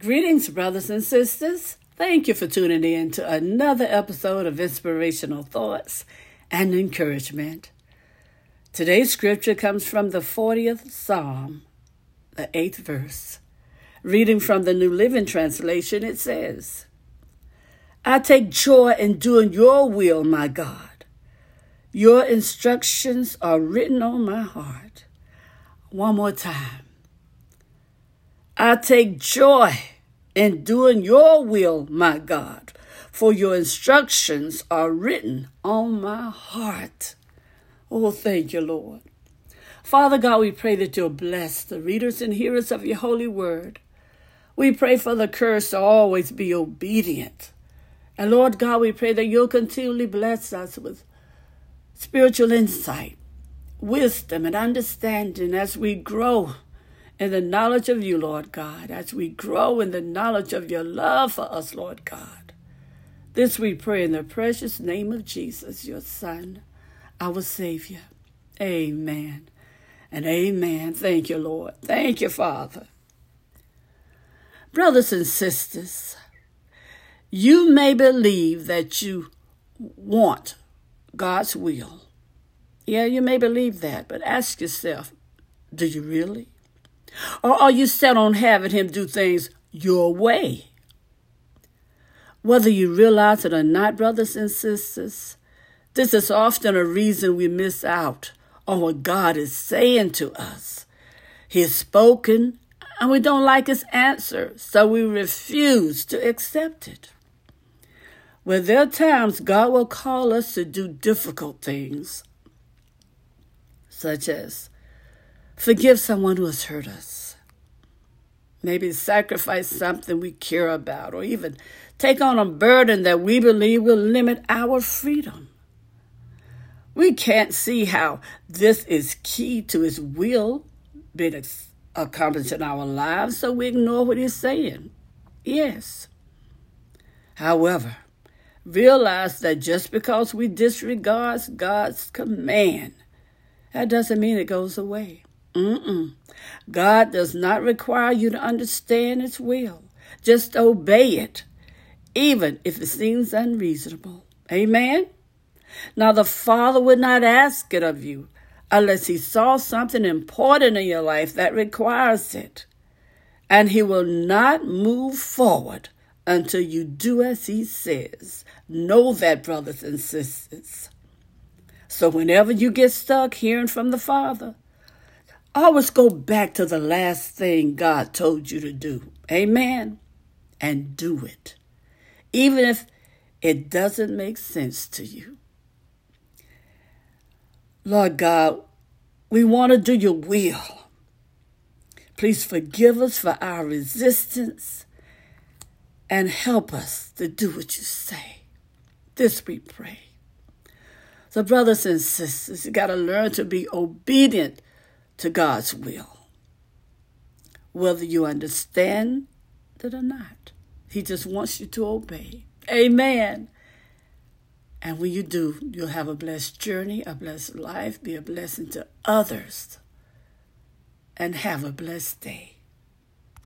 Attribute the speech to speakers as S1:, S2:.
S1: Greetings, brothers and sisters. Thank you for tuning in to another episode of Inspirational Thoughts and Encouragement. Today's scripture comes from the 40th Psalm, the 8th verse. Reading from the New Living Translation, it says, I take joy in doing your will, my God. Your instructions are written on my heart. One more time. I take joy in doing your will, my God, for your instructions are written on my heart. Oh, thank you, Lord. Father God, we pray that you'll bless the readers and hearers of your holy word. We pray for the curse to always be obedient. And Lord God, we pray that you'll continually bless us with spiritual insight, wisdom, and understanding as we grow in the knowledge of you, Lord God, as we grow in the knowledge of your love for us, Lord God. This we pray in the precious name of Jesus, your Son, our Savior. Amen and amen. Thank you, Lord. Thank you, Father. Brothers and sisters, you may believe that you want God's will. Yeah, you may believe that, but ask yourself do you really? Or are you set on having him do things your way? Whether you realize it or not, brothers and sisters, this is often a reason we miss out on what God is saying to us. He has spoken, and we don't like his answer, so we refuse to accept it. Well, there are times God will call us to do difficult things, such as Forgive someone who has hurt us. Maybe sacrifice something we care about, or even take on a burden that we believe will limit our freedom. We can't see how this is key to His will being accomplished in our lives, so we ignore what He's saying. Yes. However, realize that just because we disregard God's command, that doesn't mean it goes away. Mm-mm. God does not require you to understand His will. Just obey it, even if it seems unreasonable. Amen? Now, the Father would not ask it of you unless He saw something important in your life that requires it. And He will not move forward until you do as He says. Know that, brothers and sisters. So, whenever you get stuck hearing from the Father, Always go back to the last thing God told you to do. Amen. And do it. Even if it doesn't make sense to you. Lord God, we want to do your will. Please forgive us for our resistance and help us to do what you say. This we pray. So, brothers and sisters, you got to learn to be obedient to God's will, whether you understand it or not. He just wants you to obey. Amen. And when you do, you'll have a blessed journey, a blessed life, be a blessing to others, and have a blessed day.